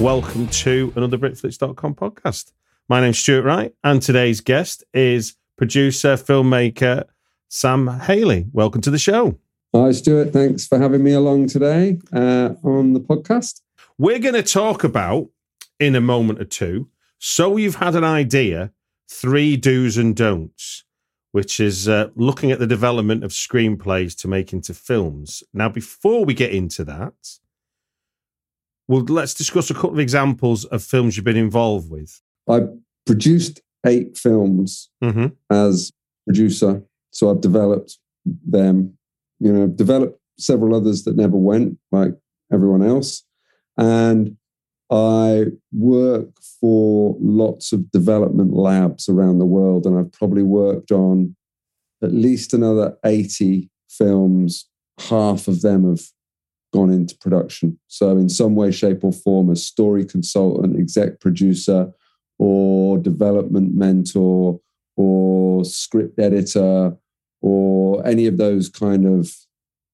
Welcome to another Britflicks.com podcast. My name's Stuart Wright, and today's guest is producer, filmmaker Samm Haillay. Welcome to the show. Hi, Stuart. Thanks for having me along today uh, on the podcast. We're going to talk about in a moment or two. So you've had an idea, three do's and don'ts, which is uh, looking at the development of screenplays to make into films. Now, before we get into that, well, let's discuss a couple of examples of films you've been involved with. I produced eight films mm-hmm. as producer, so I've developed them. You know, developed several others that never went, like everyone else, and I work for lots of development labs around the world, and I've probably worked on at least another eighty films. Half of them have gone into production. So, in some way, shape, or form, a story consultant, exec producer, or development mentor, or script editor, or any of those kind of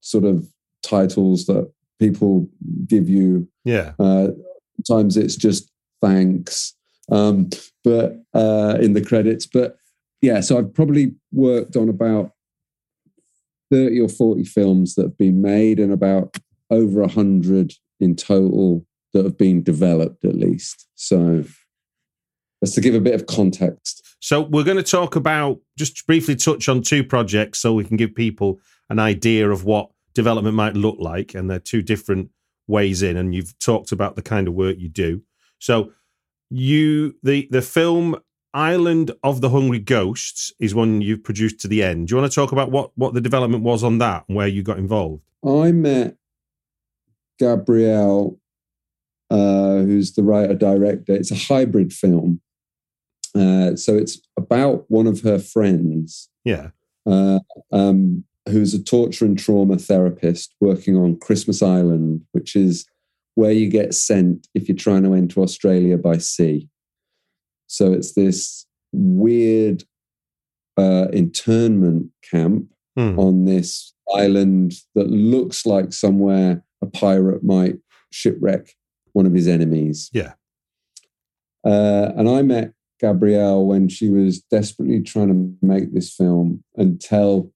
sort of titles that people give you. Yeah. Uh, sometimes it's just thanks, um, but uh, in the credits. But yeah, so I've probably worked on about 30 or 40 films that have been made and about over a hundred in total that have been developed at least. So that's to give a bit of context. So we're going to talk about just briefly touch on two projects so we can give people an idea of what development might look like and they're two different ways in and you've talked about the kind of work you do. So you the the film Island of the Hungry Ghosts is one you've produced to the end. Do you want to talk about what what the development was on that and where you got involved? I met Gabrielle, uh, who's the writer director. It's a hybrid film. Uh, so it's about one of her friends. Yeah. Uh, um, who's a torture and trauma therapist working on Christmas Island, which is where you get sent if you're trying to enter Australia by sea. So it's this weird uh, internment camp Hmm. on this island that looks like somewhere a pirate might shipwreck one of his enemies. Yeah. Uh, and I met Gabrielle when she was desperately trying to make this film and tell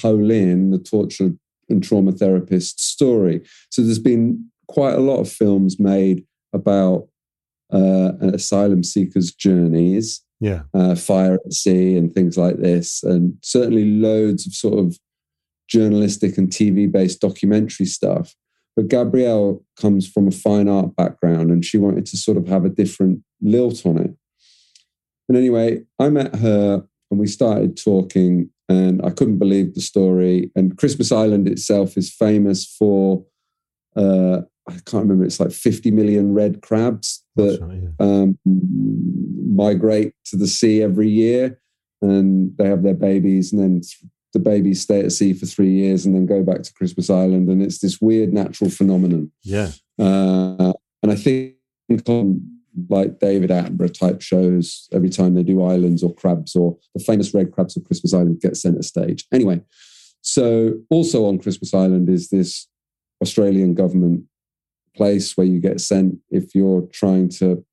Poh Lin, the torture and trauma therapist, story. So there's been quite a lot of films made about uh, asylum seeker's journeys, Yeah. uh, fire at sea, and things like this, and certainly loads of sort of journalistic and TV based documentary stuff. But Gabrielle comes from a fine art background and she wanted to sort of have a different lilt on it. And anyway, I met her and we started talking, and I couldn't believe the story. And Christmas Island itself is famous for, uh, I can't remember, it's like 50 million red crabs that right, yeah. um, migrate to the sea every year and they have their babies and then the babies stay at sea for three years and then go back to Christmas Island. And it's this weird natural phenomenon. Yeah. Uh, and I think on like David Attenborough type shows, every time they do islands or crabs or the famous red crabs of Christmas Island get center stage. Anyway, so also on Christmas Island is this Australian government place where you get sent if you're trying to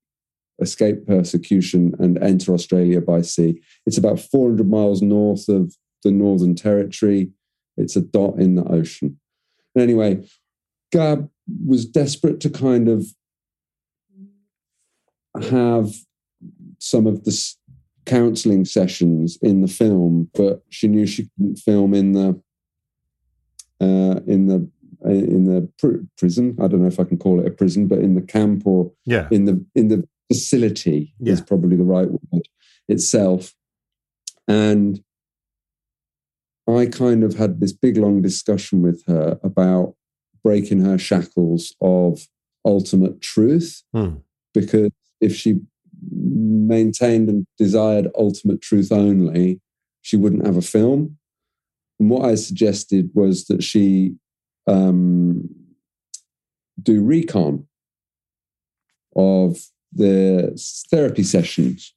escape persecution and enter Australia by sea. It's about 400 miles north of the Northern Territory. It's a dot in the ocean. Anyway, Gab was desperate to kind of have some of the counseling sessions in the film, but she knew she couldn't film in the uh, in the in the pr- prison. I don't know if I can call it a prison, but in the camp or yeah. in the in the facility yeah. is probably the right word itself. And I kind of had this big long discussion with her about breaking her shackles of ultimate truth. Hmm. Because if she maintained and desired ultimate truth only, she wouldn't have a film. And what I suggested was that she um, do recon of the therapy sessions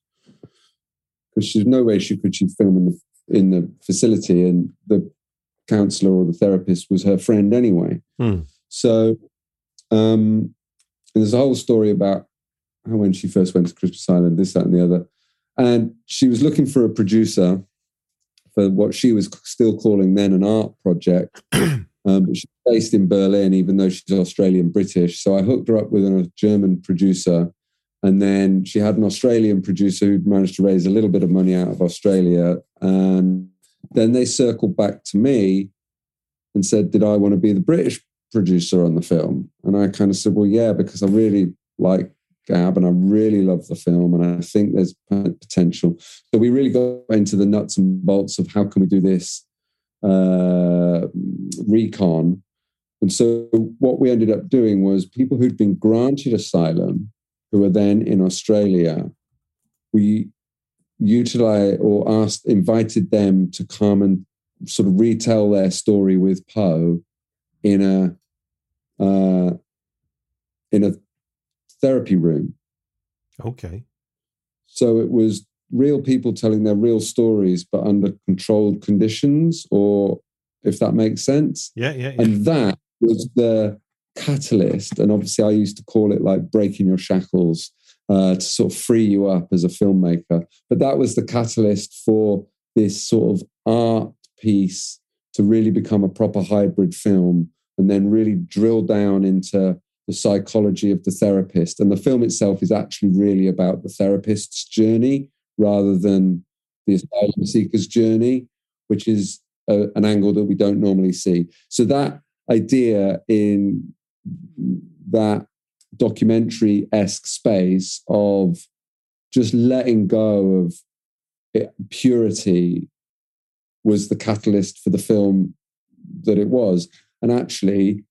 because there's no way she could she film in the in the facility and the counselor or the therapist was her friend anyway. Hmm. So um, there's a whole story about when she first went to Christmas Island, this, that, and the other. And she was looking for a producer for what she was still calling then an art project. um, but she's based in Berlin, even though she's Australian British. So I hooked her up with a German producer. And then she had an Australian producer who'd managed to raise a little bit of money out of Australia. And then they circled back to me and said, Did I want to be the British producer on the film? And I kind of said, Well, yeah, because I really like Gab and I really love the film and I think there's potential. So we really got into the nuts and bolts of how can we do this uh, recon. And so what we ended up doing was people who'd been granted asylum, who were then in Australia, we utilized or asked, invited them to come and sort of retell their story with Poe in a uh, in a therapy room. Okay. So it was real people telling their real stories, but under controlled conditions, or if that makes sense. Yeah, yeah, yeah. And that was the catalyst. And obviously, I used to call it like breaking your shackles uh, to sort of free you up as a filmmaker. But that was the catalyst for this sort of art piece to really become a proper hybrid film and then really drill down into the psychology of the therapist. And the film itself is actually really about the therapist's journey rather than the asylum seeker's journey, which is a, an angle that we don't normally see. So that idea in that documentary esque space of just letting go of it, purity was the catalyst for the film that it was. And actually,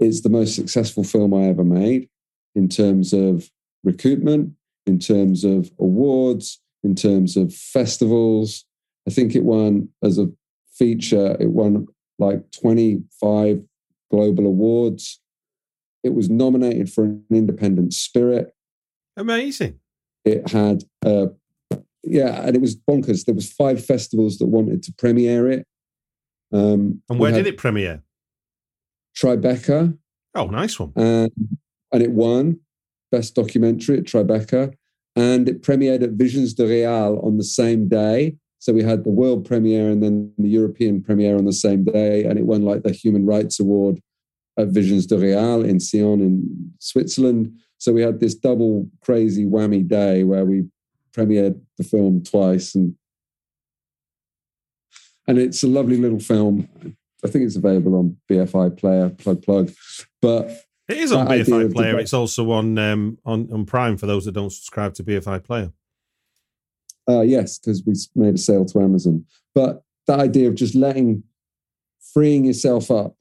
it's the most successful film I ever made in terms of recoupment, in terms of awards, in terms of festivals. I think it won as a feature, it won like 25 global awards. It was nominated for an independent spirit. Amazing. It had uh yeah, and it was bonkers. There was five festivals that wanted to premiere it. Um, and where did it premiere? Tribeca. Oh, nice one. And, and it won Best Documentary at Tribeca. And it premiered at Visions du Réel on the same day. So we had the world premiere and then the European premiere on the same day. And it won like the Human Rights Award at Visions du Réel in Nyon in Switzerland. So we had this double crazy whammy day where we premiered the film twice and and it's a lovely little film. I think it's available on BFI Player, plug plug. But it is on BFI Player. It's also on um, on on Prime for those that don't subscribe to BFI Player. Uh, yes, because we made a sale to Amazon. But that idea of just letting, freeing yourself up,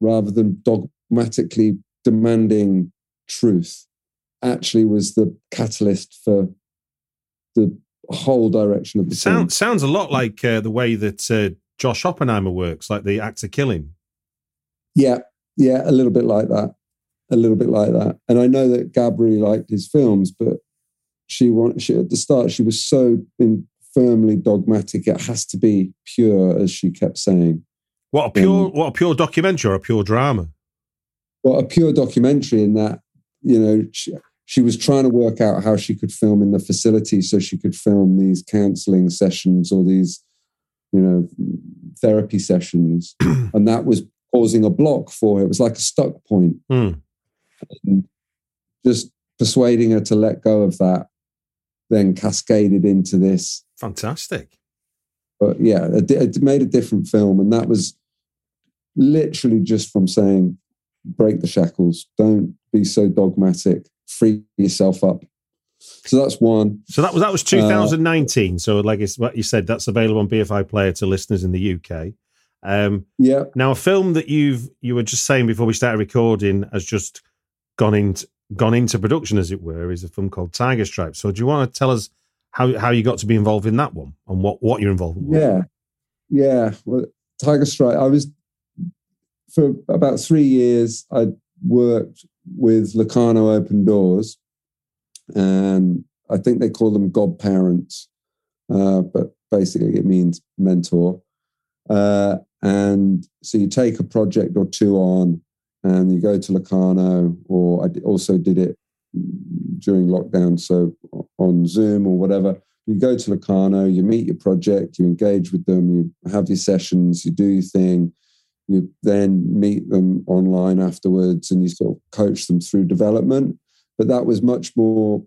rather than dogmatically demanding truth, actually was the catalyst for the whole direction of the Sound, Sounds a lot like uh, the way that uh, Josh Oppenheimer works, like the Act of Killing. Yeah, yeah, a little bit like that, a little bit like that. And I know that Gab really liked his films, but she wanted she, at the start she was so in, firmly dogmatic. It has to be pure, as she kept saying. What a pure, um, what a pure documentary or a pure drama? well, a pure documentary in that, you know, she, she was trying to work out how she could film in the facility so she could film these counseling sessions or these, you know, therapy sessions. and that was causing a block for her. It was like a stuck point. Mm. just persuading her to let go of that then cascaded into this. Fantastic. But yeah, it, it made a different film. And that was literally just from saying, break the shackles, don't be so dogmatic, free yourself up. So that's one. So that was that was 2019. Uh, so like it's what you said, that's available on BFI Player to listeners in the UK. Um, yeah. Now, a film that you've you were just saying before we started recording has just gone into gone into production, as it were, is a film called Tiger Stripe. So, do you want to tell us how how you got to be involved in that one and what what you're involved with? Yeah, yeah. Well, Tiger Stripe. I was for about three years. I worked with Locarno Open Doors, and I think they call them godparents, uh, but basically it means mentor. Uh, and so you take a project or two on, and you go to Locarno, or I also did it during lockdown, so on Zoom or whatever. You go to Locarno, you meet your project, you engage with them, you have your sessions, you do your thing, you then meet them online afterwards, and you sort of coach them through development. But that was much more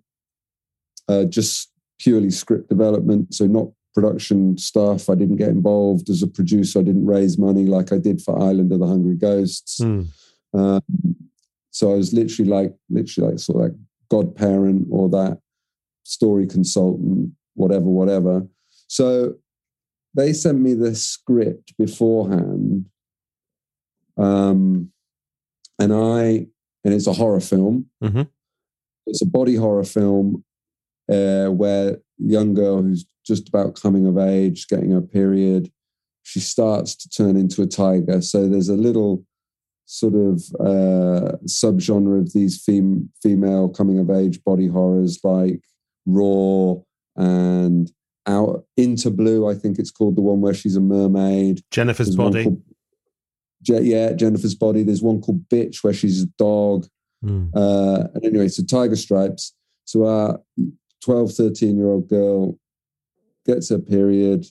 uh, just purely script development, so not production stuff. I didn't get involved as a producer. I didn't raise money like I did for Island of the Hungry Ghosts. Mm. Um, so I was literally like, literally like sort of like godparent or that story consultant, whatever, whatever. So they sent me the script beforehand. Um, and I, and it's a horror film. Mm-hmm. It's a body horror film uh, where a young girl who's just about coming of age, getting her period, she starts to turn into a tiger. So there's a little sort of uh, subgenre of these fem- female coming of age body horrors like Raw and Out Into Blue. I think it's called the one where she's a mermaid. Jennifer's There's Body. Called, yeah, Jennifer's Body. There's one called Bitch where she's a dog. Mm. Uh, and anyway, so Tiger Stripes. So our 12, 13 year old girl gets her period.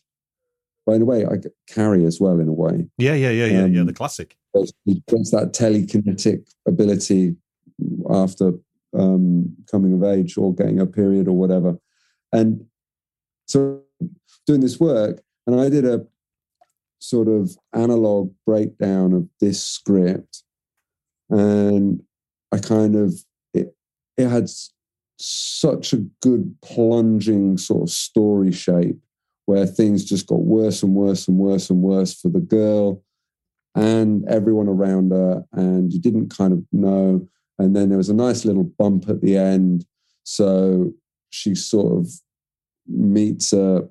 By the way, I Carrie as well in a way. Yeah, yeah, yeah, yeah, um, yeah. The classic. He gets that telekinetic ability after um, coming of age or getting a period or whatever. And so doing this work, and I did a sort of analog breakdown of this script, and I kind of it it had such a good plunging sort of story shape where things just got worse and worse and worse and worse for the girl and everyone around her, and you didn't kind of know. And then there was a nice little bump at the end. So she sort of meets a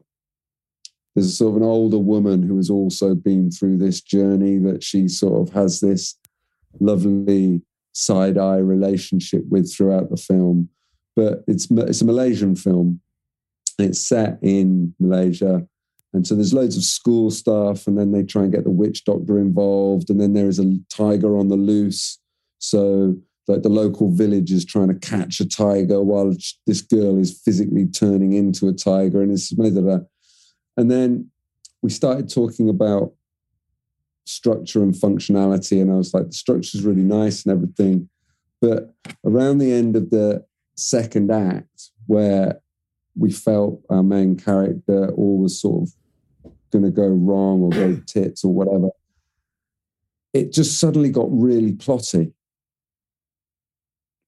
there's sort of an older woman who has also been through this journey that she sort of has this lovely side eye relationship with throughout the film. But it's it's a Malaysian film. It's set in Malaysia. And so there's loads of school stuff, and then they try and get the witch doctor involved, and then there is a tiger on the loose. So like the local village is trying to catch a tiger while this girl is physically turning into a tiger, and it's and then we started talking about structure and functionality, and I was like, the structure is really nice and everything, but around the end of the second act, where we felt our main character all was sort of going to go wrong or go tits or whatever. It just suddenly got really plotty.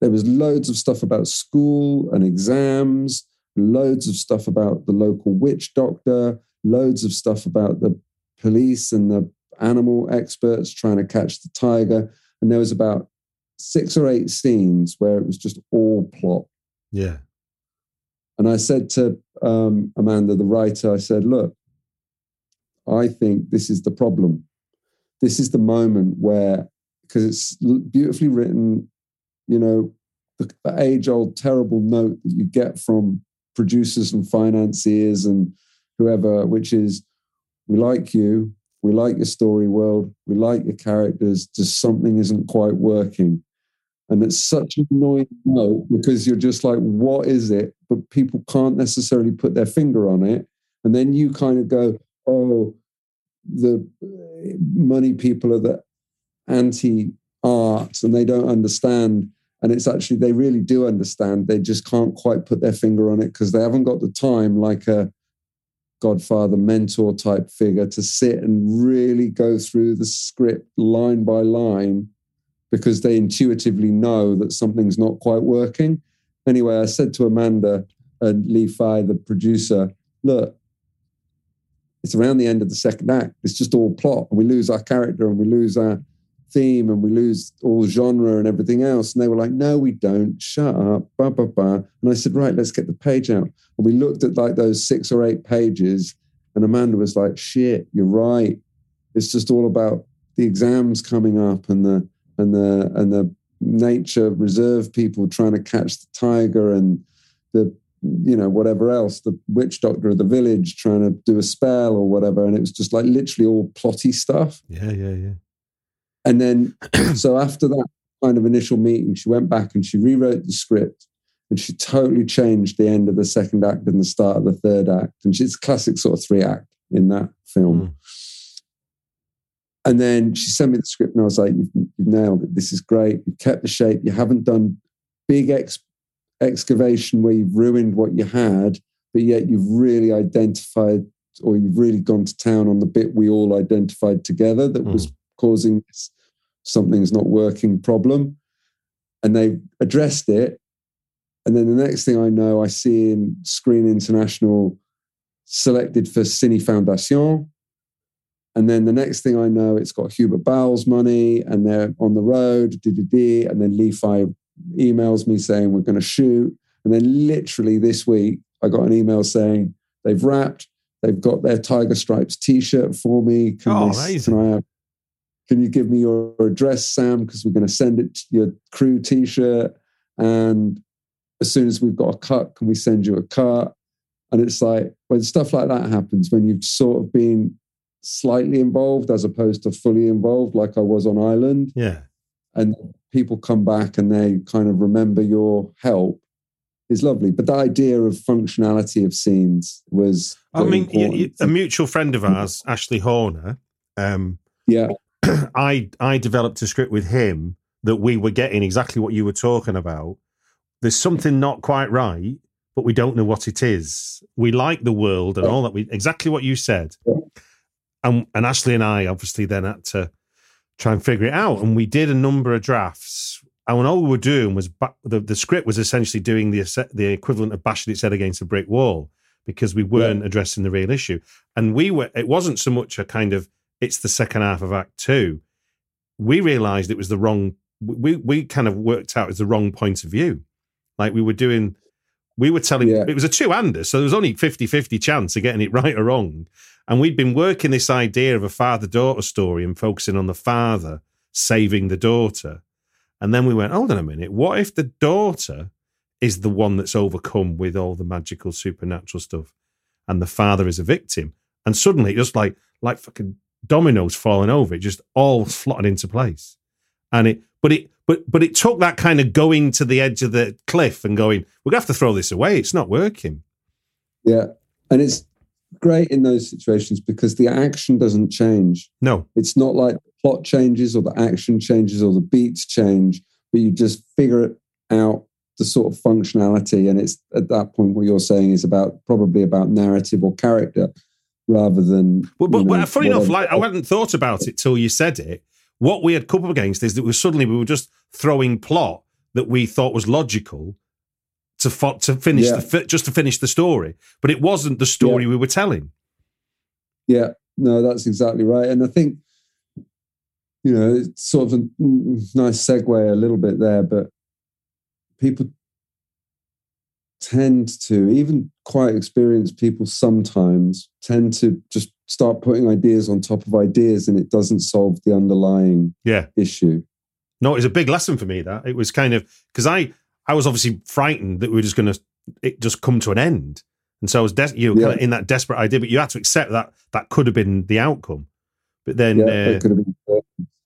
There was loads of stuff about school and exams, loads of stuff about the local witch doctor, loads of stuff about the police and the animal experts trying to catch the tiger. And there was about six or eight scenes where it was just all plot. Yeah. And I said to um, Amanda, the writer, I said, look, I think this is the problem. This is the moment where, because it's beautifully written, you know, the, the age old terrible note that you get from producers and financiers and whoever, which is, we like you, We like your story world. We like your characters. Just something isn't quite working. And it's such an annoying note because you're just like, what is it? But people can't necessarily put their finger on it. And then you kind of go, oh, the money people are the anti art and they don't understand. And it's actually, they really do understand. They just can't quite put their finger on it because they haven't got the time, like a godfather mentor type figure, to sit and really go through the script line by line because they intuitively know that something's not quite working. Anyway, I said to Amanda and Lee Fai, the producer, look, it's around the end of the second act. It's just all plot, and we lose our character and we lose our theme and we lose all genre and everything else. And they were like, no, we don't. Shut up. Bah, bah, bah. And I said, right, let's get the page out. And we looked at like those six or eight pages, and Amanda was like, shit, you're right. It's just all about the exams coming up and the and the and the nature reserve people trying to catch the tiger and the you know whatever else the witch doctor of the village trying to do a spell or whatever and it was just like literally all plotty stuff yeah yeah yeah and then so after that kind of initial meeting she went back and she rewrote the script and she totally changed the end of the second act and the start of the third act and she's classic sort of three act in that film mm. And then she sent me the script, and I was like, "You've, you've nailed it. This is great. You've kept the shape. You haven't done big ex- excavation where you've ruined what you had, but yet you've really identified, or you've really gone to town on the bit we all identified together that mm. was causing something's not working problem." And they addressed it. And then the next thing I know, I see in Screen International selected for Cinéfondation and then the next thing I know, it's got Hubert Bals money and they're on the road, and then Lee Fai emails me saying we're going to shoot. And then literally this week, I got an email saying they've wrapped, they've got their Tiger Stripes t-shirt for me. Can, oh, they, can, I have, can you give me your address, Samm? Because we're going to send it to your crew t-shirt. And as soon as we've got a cut, can we send you a cut? And it's like when stuff like that happens, when you've sort of been slightly involved as opposed to fully involved, like I was on Island. Yeah. And people come back and they kind of remember your help is lovely. But the idea of functionality of scenes was. I mean, you, you, a mutual friend of ours, Ashley Horner. Um, yeah. I I developed a script with him that we were getting exactly what you were talking about. There's something not quite right, but we don't know what it is. We like the world and all that. We exactly what you said. And and Ashley and I obviously then had to try and figure it out, and we did a number of drafts. And all we were doing was the the script was essentially doing the the equivalent of bashing its head against a brick wall because we weren't yeah. addressing the real issue, and we were. It wasn't so much a kind of it's the second half of Act Two. We realised it was the wrong. We we kind of worked out as the wrong point of view. Like we were doing we were telling yeah. it was a two-hander, so there was only 50-50 chance of getting it right or wrong. And we'd been working this idea of a father-daughter story and focusing on the father saving the daughter. And then we went, hold on a minute, what if the daughter is the one that's overcome with all the magical supernatural stuff and the father is a victim? And suddenly just like like fucking dominoes falling over, it just all slotted into place. And it but it but but it took that kind of going to the edge of the cliff and going, we're gonna have to throw this away. It's not working. Yeah. And it's great in those situations because the action doesn't change. No. It's not like the plot changes or the action changes or the beats change, but you just figure it out the sort of functionality. And it's at that point what you're saying is about probably about narrative or character rather than. Well, but, know, funny enough, like I hadn't thought about it till you said it. What we had come up against is that we suddenly we were just throwing plot that we thought was logical to fo- to finish yeah. the just to finish the story, but it wasn't the story yeah. we were telling. Yeah, no, that's exactly right, and I think you know it's sort of a nice segue a little bit there, but people tend to even quite experienced people sometimes tend to just start putting ideas on top of ideas and it doesn't solve the underlying yeah issue no it was a big lesson for me that it was kind of because i I was obviously frightened that we were just going to it just come to an end, and so I was des- you know yeah. kind of in that desperate idea. But you had to accept that that could have been the outcome. But then, Yeah, uh, could have been.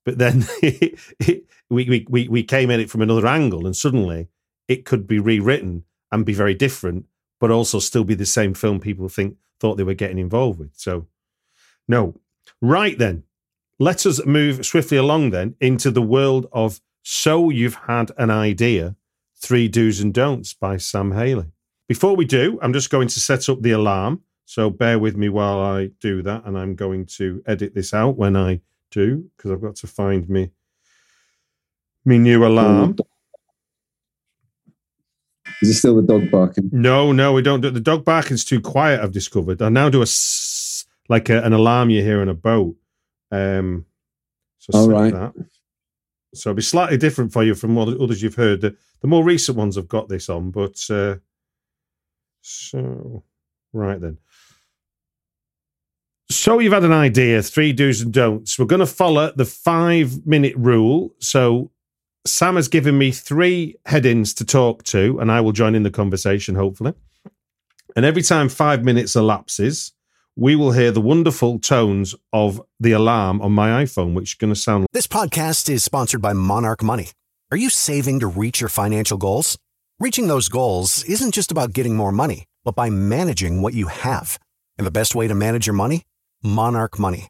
but then we, we we we came at it from another angle, and suddenly it could be rewritten and be very different, but also still be the same film people think thought they were getting involved with. So, no, right then, let us move swiftly along then into the world of So You've Had an Idea Three Do's and Don'ts by Samm Haillay. Before we do, I'm just going to set up the alarm. So bear with me while I do that. And I'm going to edit this out when I do, because I've got to find me, me new alarm. Is it still the dog barking? No, no, we don't do The dog barking's too quiet, I've discovered. I now do a s- like a, an alarm you hear on a boat. Um, so All right. that. So it'll be slightly different for you from what others you've heard. The, the more recent ones have got this on, but uh, so right then. So you've had an idea, three do's and don'ts. We're going to follow the five minute rule. So Samm has given me three headings to talk to, and I will join in the conversation, hopefully. And every time five minutes elapses, we will hear the wonderful tones of the alarm on my iPhone, which is going to sound This podcast is sponsored by Monarch Money. Are you saving to reach your financial goals? Reaching those goals isn't just about getting more money, but by managing what you have. And the best way to manage your money? Monarch Money.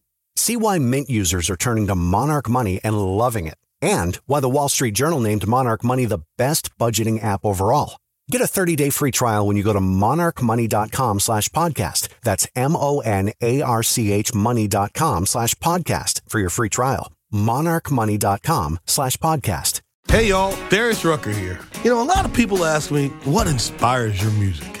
See why Mint users are turning to Monarch Money and loving it, and why the Wall Street Journal named Monarch Money the best budgeting app overall. Get a 30-day free trial when you go to monarchmoney.com slash podcast. That's M-O-N-A-R-C-H money.com slash podcast for your free trial. monarchmoney.com slash podcast. Hey y'all, Darius Rucker here. You know, a lot of people ask me, what inspires your music?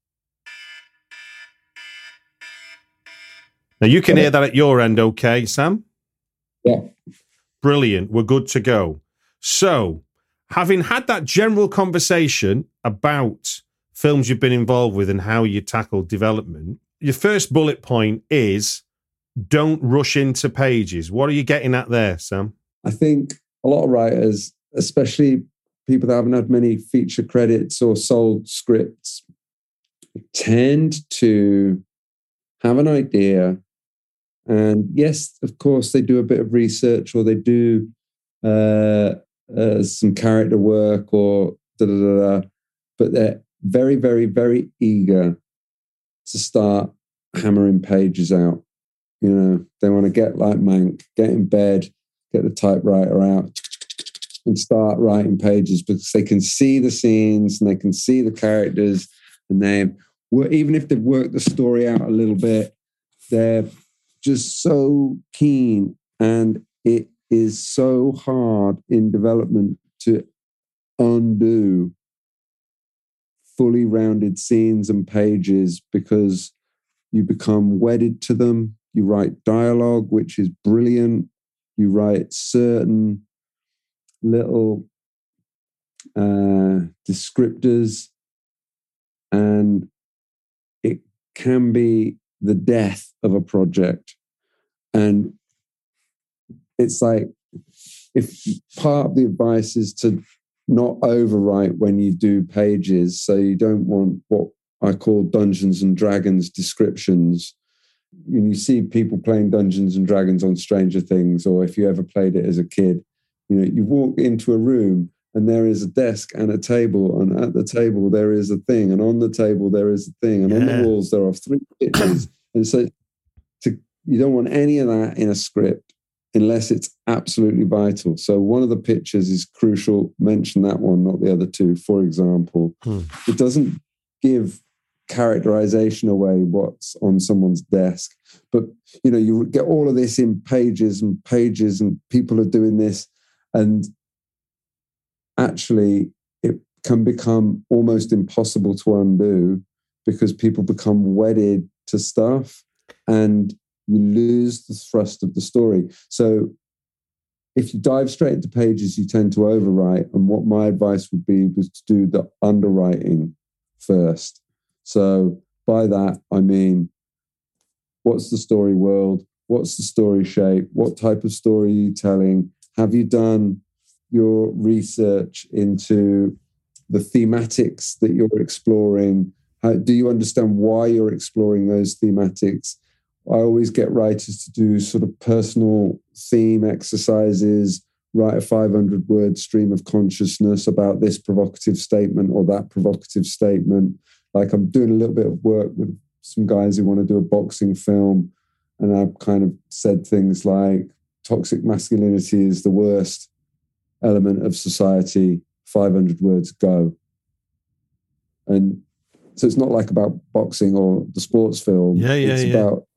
Now you can hear that at your end, okay, Samm? Yeah. Brilliant. We're good to go. So, having had that general conversation about films you've been involved with and how you tackle development, your first bullet point is don't rush into pages. What are you getting at there, Samm? I think a lot of writers, especially people that haven't had many feature credits or sold scripts, tend to have an idea. And yes, of course, they do a bit of research or they do uh, uh, some character work or da da da, but they're very, very, very eager to start hammering pages out. You know, they want to get like Mank, get in bed, get the typewriter out and start writing pages because they can see the scenes and they can see the characters and they even if they've worked the story out a little bit they're just so keen and it is so hard in development to undo fully rounded scenes and pages because you become wedded to them. You write dialogue which is brilliant. You write certain little uh, descriptors, and it can be the death of a project. And it's like if part of the advice is to not overwrite when you do pages. So you don't want what I call Dungeons and Dragons descriptions. When you see people playing Dungeons and Dragons on Stranger Things, or if you ever played it as a kid, you know, you walk into a room and there is a desk and a table, and at the table there is a thing, and on the table there is a thing, and yeah. on the walls there are three pictures. and so to, you don't want any of that in a script unless it's absolutely vital. So one of the pictures is crucial. Mention that one, not the other two. For example, hmm. it doesn't give characterization away what's on someone's desk, but you know you get all of this in pages and pages, and people are doing this, and actually it can become almost impossible to undo because people become wedded to stuff and you lose the thrust of the story. So if you dive straight into pages, you tend to overwrite. And what my advice would be was to do the underwriting first. So by that, I mean, what's the story world? What's the story shape? What type of story are you telling? Have you done your research into the thematics that you're exploring? How, do you understand why you're exploring those thematics? I always get writers to do sort of personal theme exercises, write a 500 word stream of consciousness about this provocative statement or that provocative statement. Like I'm doing a little bit of work with some guys who want to do a boxing film. And I've kind of said things like toxic masculinity is the worst element of society. 500 words go. And so it's not like about boxing or the sports film. Yeah, yeah, it's yeah. about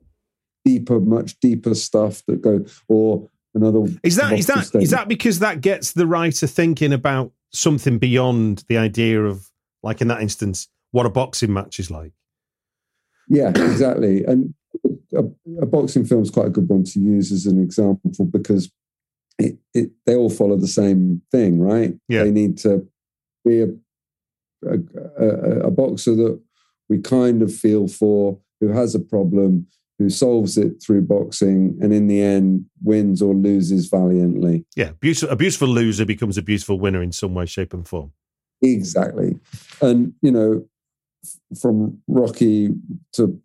deeper, much deeper stuff that go or another. Is that is that is that because that gets the writer thinking about something beyond the idea of like in that instance what a boxing match is like? Yeah, exactly. And a, a boxing film is quite a good one to use as an example because it, it they all follow the same thing, right? Yeah. They need to be a, a, a, a boxer that we kind of feel for who has a problem who solves it through boxing and in the end wins or loses valiantly. Yeah, beautiful, a beautiful loser becomes a beautiful winner in some way, shape, and form. Exactly. And, you know, from Rocky to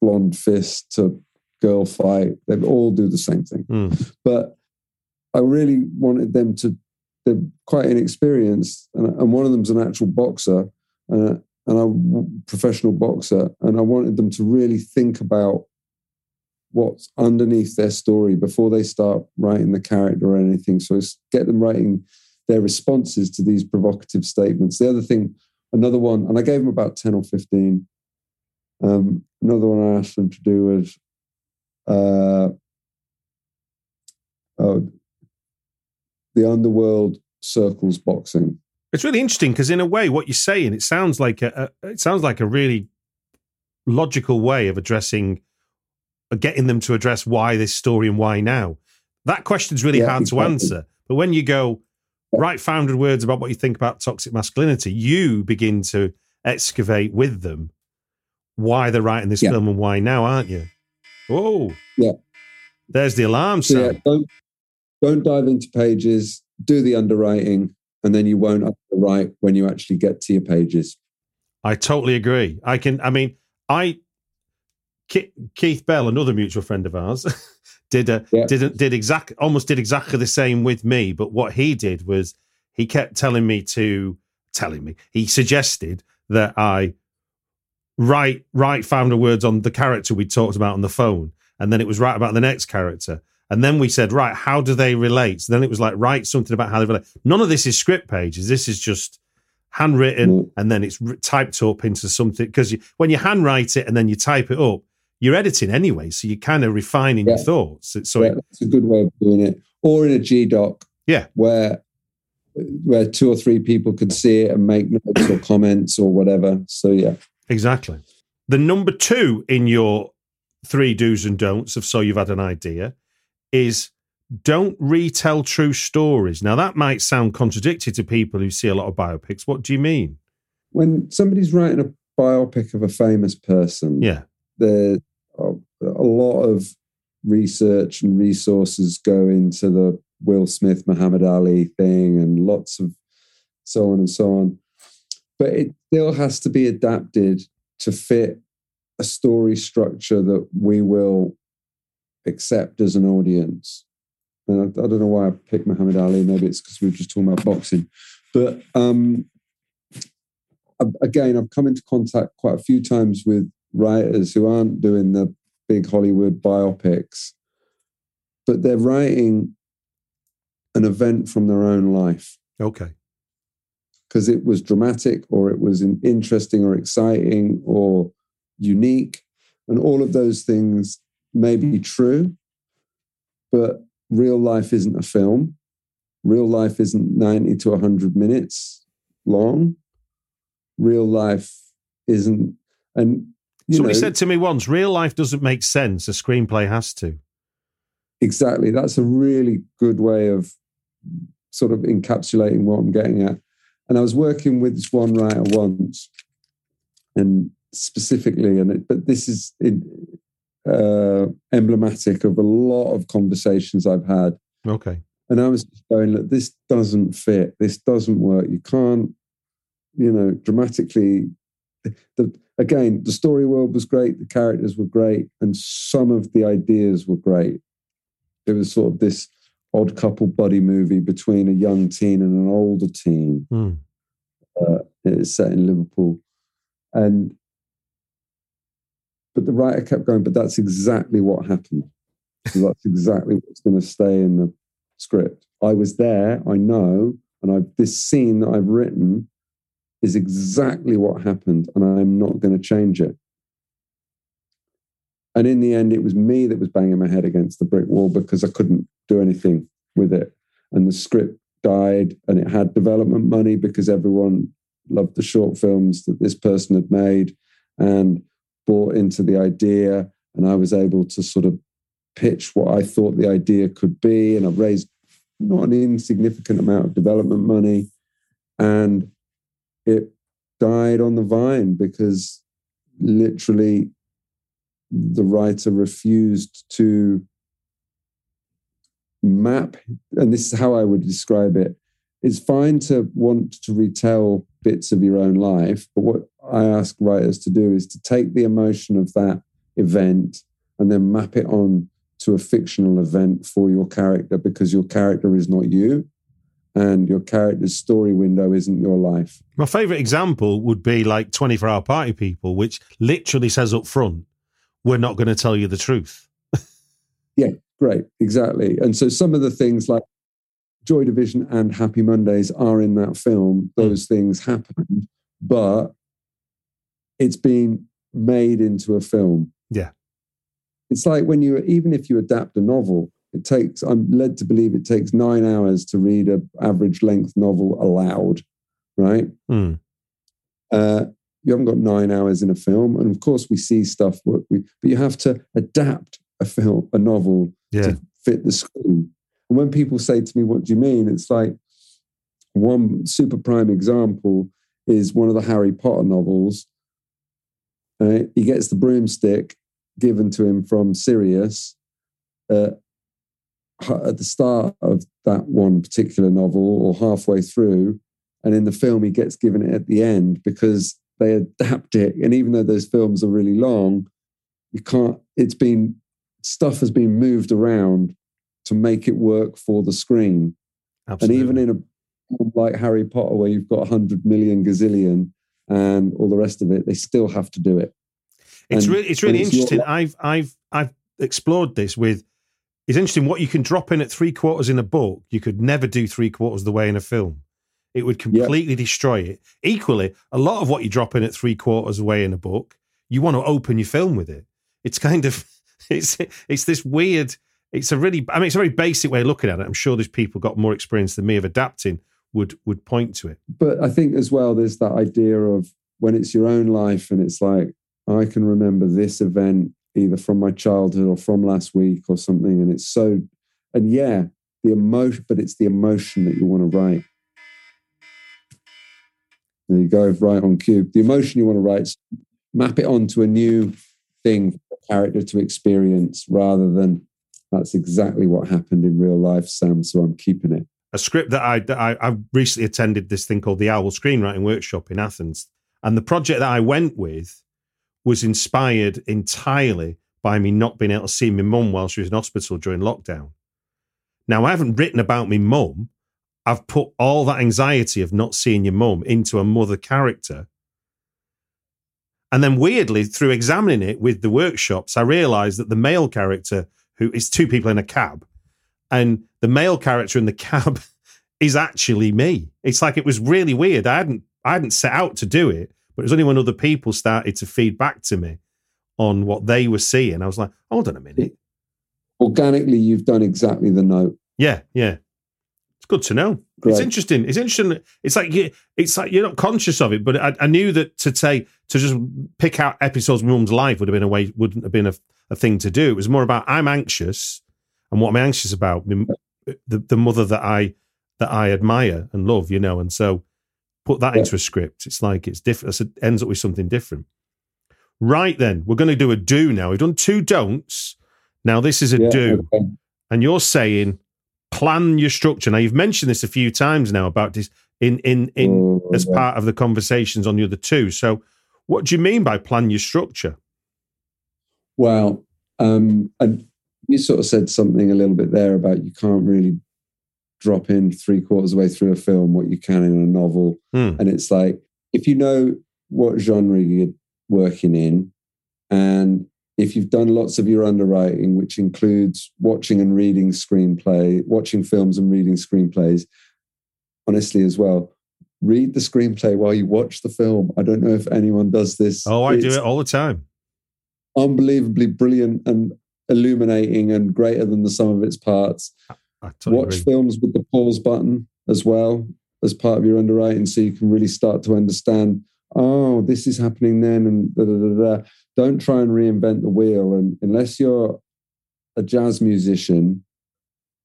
Blonde Fist to Girl Fight, they all do the same thing. Mm. But I really wanted them to, they're quite inexperienced. And, and one of them's an actual boxer. And a professional boxer, and I wanted them to really think about what's underneath their story before they start writing the character or anything. So get them writing their responses to these provocative statements. The other thing, another one, and I gave them about 10 or 15. Um, another one I asked them to do was uh, oh, the underworld circles boxing. It's really interesting because in a way, what you're saying, it sounds like a, a it sounds like a really logical way of addressing uh, getting them to address why this story and why now. That question's really yeah, hard exactly. to answer. But when you go, write 500 words about what you think about toxic masculinity, you begin to excavate with them why they're writing this yeah. film and why now, aren't you? Oh, yeah. There's the alarm so yeah, don't, don't dive into pages, do the underwriting, and then you won't underwrite when you actually get to your pages. I totally agree. I can, I mean, I Keith Bell, another mutual friend of ours, did a, yeah. did did exact almost did exactly the same with me. But what he did was he kept telling me to telling me he suggested that I write write founder words on the character we talked about on the phone, and then it was right about the next character. And then we said, right, how do they relate? So then it was like, write something about how they relate. None of this is script pages. This is just handwritten mm. and then it's typed up into something. Because when you handwrite it and then you type it up, you're editing anyway, so you're kind of refining yeah. your thoughts. So yeah, it's a good way of doing it. Or in a G doc, yeah, where where two or three people could see it and make notes or comments or whatever. So yeah, exactly. The number two in your three do's and don'ts of so you've had an idea is don't retell true stories. Now that might sound contradictory to people who see a lot of biopics. What do you mean? When somebody's writing a biopic of a famous person, yeah, there a lot of research and resources go into the Will Smith, Muhammad Ali thing, and lots of so on and so on. But it still has to be adapted to fit a story structure that we will accept as an audience. And I, I don't know why I picked Muhammad Ali. Maybe it's because we were just talking about boxing. But um, again, I've come into contact quite a few times with writers who aren't doing the big Hollywood biopics, but they're writing an event from their own life. Okay. Because it was dramatic or it was interesting or exciting or unique. And all of those things may be true, but real life isn't a film. Real life isn't 90 to 100 minutes long. Real life isn't. And somebody know, said to me once, real life doesn't make sense. A screenplay has to. Exactly. That's a really good way of sort of encapsulating what I'm getting at. And I was working with this one writer once, and specifically, and it, but this is uh, emblematic of a lot of conversations I've had. Okay. And I was going, look, this doesn't fit. This doesn't work. You can't, you know, dramatically. The, again, the story world was great. The characters were great, and some of the ideas were great. It was sort of this odd couple buddy movie between a young teen and an older teen. Mm. Uh, it's set in Liverpool, and but the writer kept going. But that's exactly what happened. So that's exactly what's going to stay in the script. I was there. I know, and I this scene that I've written is exactly what happened, and I'm not going to change it. And in the end, it was me that was banging my head against the brick wall because I couldn't do anything with it. And the script died, and it had development money because everyone loved the short films that this person had made and bought into the idea. And I was able to sort of pitch what I thought the idea could be. And I raised not an insignificant amount of development money. And it died on the vine because literally the writer refused to map, and this is how I would describe it. It's fine to want to retell bits of your own life, but what I ask writers to do is to take the emotion of that event and then map it on to a fictional event for your character because your character is not you and your character's story window isn't your life. My favorite example would be like 24 Hour Party People, which literally says up front, we're not going to tell you the truth. yeah, great. Exactly. And so some of the things like Joy Division and Happy Mondays are in that film. Hmm. Those things happened, but it's been made into a film. Yeah. It's like when you, even if you adapt a novel, it takes, I'm led to believe it takes nine hours to read an average length novel aloud, right? Mm. Uh, you haven't got nine hours in a film. And of course, we see stuff, we, but you have to adapt a film, a novel yeah. to fit the screen. And when people say to me, What do you mean? It's like one super prime example is one of the Harry Potter novels. Uh, he gets the broomstick given to him from Sirius. Uh, at the start of that one particular novel or halfway through. And in the film, he gets given it at the end because they adapt it. And even though those films are really long, you can't, it's been, stuff has been moved around to make it work for the screen. Absolutely. And even in a like Harry Potter, where you've got 100 million gazillion and all the rest of it, they still have to do it. It's and, really, it's really interesting. Your... I've, I've, I've explored this with it's interesting what you can drop in at three quarters in a book. You could never do three quarters the way in a film. It would completely yep. destroy it. Equally, a lot of what you drop in at three quarters away in a book, you want to open your film with it. It's kind of it's it's this weird. It's a really I mean it's a very basic way of looking at it. I'm sure there's people got more experience than me of adapting would would point to it. But I think as well there's that idea of when it's your own life and it's like I can remember this event either from my childhood or from last week or something. And it's so, and yeah, the emotion, but it's the emotion that you want to write. There you go, right on cue. The emotion you want to write, map it onto a new thing character to experience rather than that's exactly what happened in real life, Samm. So I'm keeping it. a script that I, that I I recently attended this thing called the Owl Screenwriting Workshop in Athens, and the project that I went with was inspired entirely by me not being able to see my mum while she was in hospital during lockdown. Now I haven't written about my mum. I've put all that anxiety of not seeing your mum into a mother character. And then weirdly, through examining it with the workshops, I realized that the male character, who is two people in a cab, and the male character in the cab is actually me. It's like it was really weird. I hadn't I hadn't set out to do it, but it was only when other people started to feed back to me on what they were seeing. I was like, hold on a minute. Organically, you've done exactly the note. Yeah, yeah. It's good to know. Great. It's interesting. It's interesting. It's like you, it's like you're not conscious of it, but I, I knew that to say to just pick out episodes of Mum's life would have been a way wouldn't have been a, a thing to do. It was more about I'm anxious, and what I'm anxious about the the mother that I that I admire and love, you know, and so put that Yeah. into a script. It's like it's different. It ends up with something different. Right then, we're going to do a do now. We've done two don'ts. Now this is a Yeah, do okay. and you're saying plan your structure. Now you've mentioned this a few times now about this in in in Oh, as yeah. part of the conversations on the other two. So, what do you mean by plan your structure? Well, um, and you sort of said something a little bit there about you can't really drop in three quarters of the way through a film what you can in a novel. Hmm. And it's like, if you know what genre you're working in, and if you've done lots of your underwriting, which includes watching and reading screenplay, watching films and reading screenplays, honestly, as well, read the screenplay while you watch the film. I don't know if anyone does this. Oh, I do it all the time. Unbelievably brilliant and illuminating and greater than the sum of its parts. Totally Watch agree. films with the pause button as well as part of your underwriting so you can really start to understand oh this is happening then and da, da, da, don't try and reinvent the wheel and unless you're a jazz musician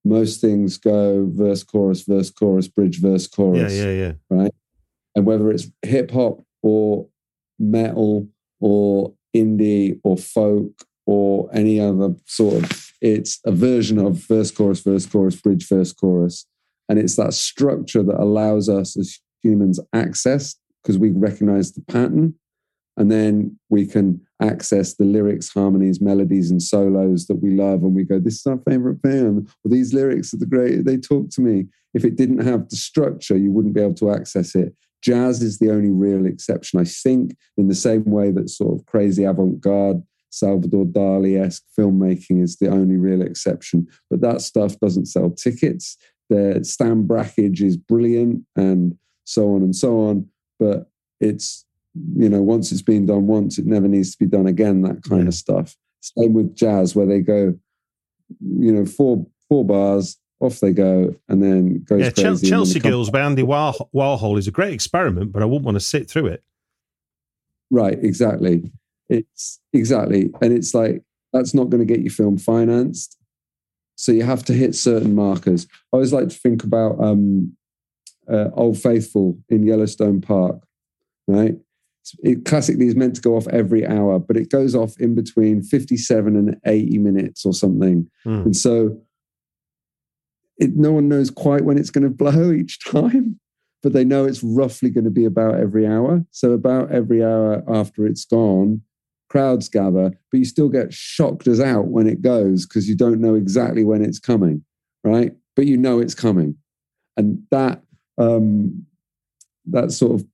most things go verse chorus verse chorus bridge verse chorus. Yeah, yeah, yeah. and whether it's hip hop or metal or indie or folk or any other sort of it's a version of verse chorus verse chorus bridge verse chorus. And it's that structure that allows us as humans access because we recognize the pattern. And then we can access the lyrics harmonies melodies and solos that we love. And we go this is our favorite band. Or these lyrics are the great they talk to me. If it didn't have the structure you wouldn't be able to access it jazz is the only real exception i think in the same way that sort of crazy avant-garde salvador dali-esque filmmaking is the only real exception. But that stuff doesn't sell tickets. The Stan Brakhage is brilliant and so on and so on. But it's you know once it's been done once it never needs to be done again that kind Yeah. of stuff. Same with jazz where they go you know four four bars off they go and then goes Yeah, crazy Chelsea Girls by Andy Warhol, Warhol is a great experiment, but I wouldn't want to sit through it. Right, exactly. It's exactly, and it's like that's not going to get your film financed. So you have to hit certain markers. I always like to think about um, uh, Old Faithful in Yellowstone Park, right? It classically is meant to go off every hour, but it goes off in between 57 and 80 minutes or something. Hmm. And so it, no one knows quite when it's going to blow each time, but they know it's roughly going to be about every hour. So, about every hour after it's gone, crowds gather, but you still get shocked as out when it goes because you don't know exactly when it's coming, right? But you know it's coming. And that, um, that sort of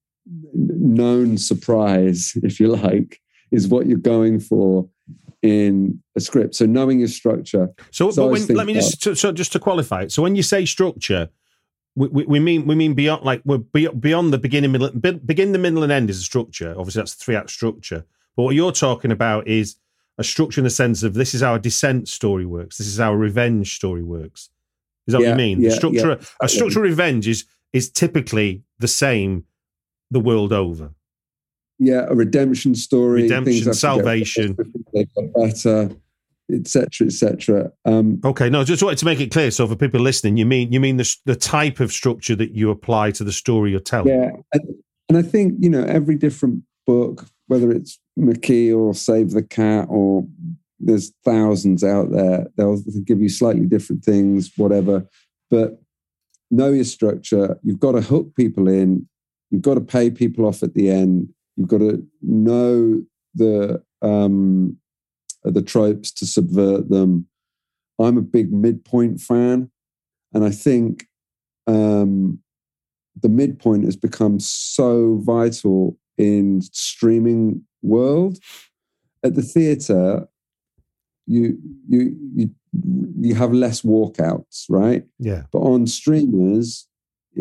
known surprise, if you like, is what you're going for in a script. So knowing your structure. So, So but when, let me just so, so just to qualify it. So, when you say structure, we, we, we mean we mean beyond like we're beyond the beginning, middle, begin, the middle, and end is a structure. Obviously, that's three act structure. But what you're talking about is a structure in the sense of this is how a descent story works. This is how a revenge story works. Is that what you mean? yeah, the structure, yeah, a structure revenge is is typically the same the world over. Yeah, a redemption story. Redemption, things have to salvation. better, They get better, etc., etc. Um, Okay, no, just wanted to make it clear. So for people listening, you mean you mean the the type of structure that you apply to the story you're telling. Yeah, and, and I think you know every different book, whether it's McKee or Save the Cat or there's thousands out there. They'll give you slightly different things, whatever. But know your structure. You've got to hook people in. You've got to pay people off at the end. You've got to know the um, the tropes to subvert them. I'm a big midpoint fan, and I think um, the midpoint has become so vital in streaming world. At the theater, you you you you have less walkouts, right? Yeah. But on streamers,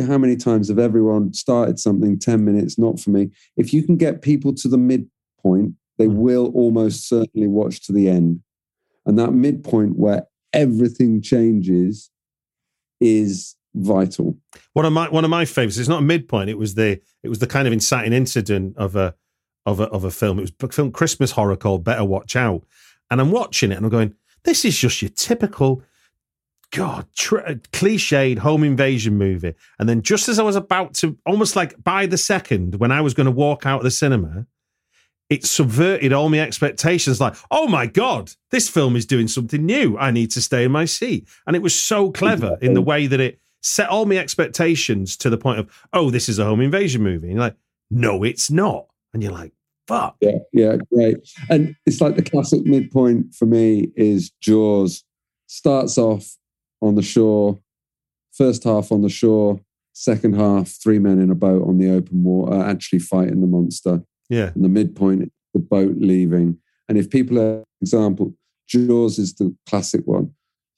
how many times have everyone started something 10 minutes, not for me? If you can get people to the midpoint, they Mm. will almost certainly watch to the end. And that midpoint where everything changes is vital. One of my one of my favorites. It's not a midpoint. It was the it was the kind of inciting incident of a of a of a film. It was a film Christmas horror called Better Watch Out, and I'm watching it and I'm going, this is just your typical. God, cliched home invasion movie. And then, just as I was about to, almost like by the second, when I was going to walk out of the cinema, it subverted all my expectations. Like, oh my God, this film is doing something new. I need to stay in my seat. And it was so clever in the way that it set all my expectations to the point of, oh, this is a home invasion movie. And you're like, no, it's not. And you're like, fuck. Yeah, yeah, great. And it's like the classic midpoint for me is Jaws. Starts off on the shore, first half on the shore, second half, three men in a boat on the open water, actually fighting the monster. Yeah. And the midpoint, the boat leaving. And if people are, example, Jaws is the classic one.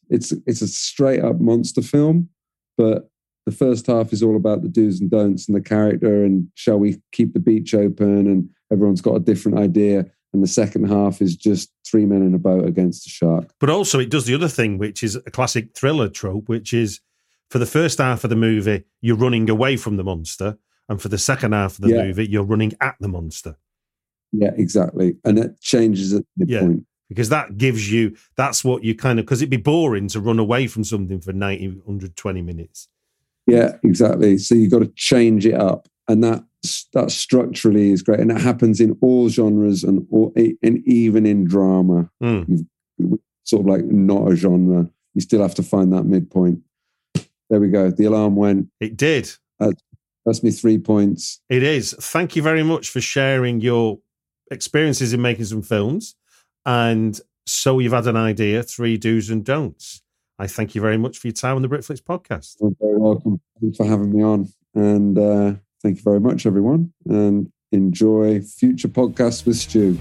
It's it's a straight up monster film, but the first half is all about the do's and don'ts and the character and shall we keep the beach open and everyone's got a different idea. And the second half is just three men in a boat against a shark. But also, it does the other thing, which is a classic thriller trope, which is for the first half of the movie, you're running away from the monster. And for the second half of the Yeah. movie, you're running at the monster. Yeah, exactly. And it changes at the Yeah. point. Because that gives you, that's what you kind of, because it'd be boring to run away from something for 90, 120 minutes. Yeah, exactly. So you've got to change it up, and that that structurally is great, and it happens in all genres and all, and even in drama. Mm. Sort of like not a genre, you still have to find that midpoint. There we go. The alarm went. It did. That's me three points. It is. Thank you very much for sharing your experiences in making some films. And so you've had an idea, three do's and don'ts. I thank you very much for your time on the Britflicks podcast. You're very welcome. Thanks for having me on, and uh, thank you very much, everyone. And enjoy future podcasts with Stu.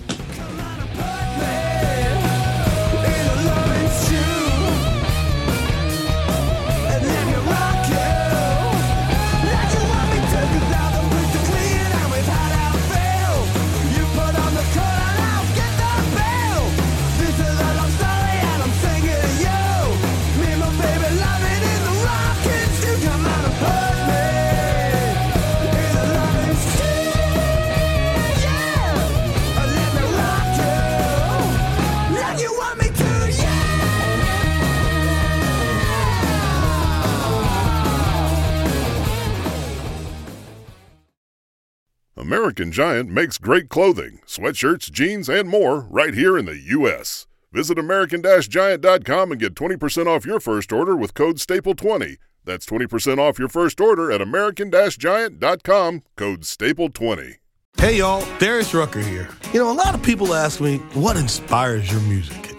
American Giant makes great clothing, sweatshirts, jeans, and more right here in the U.S. Visit American-Giant.com and get 20% off your first order with code STAPLE20. That's 20% off your first order at American-Giant.com, code STAPLE20. Hey y'all, Darius Rucker here. You know, a lot of people ask me, what inspires your music?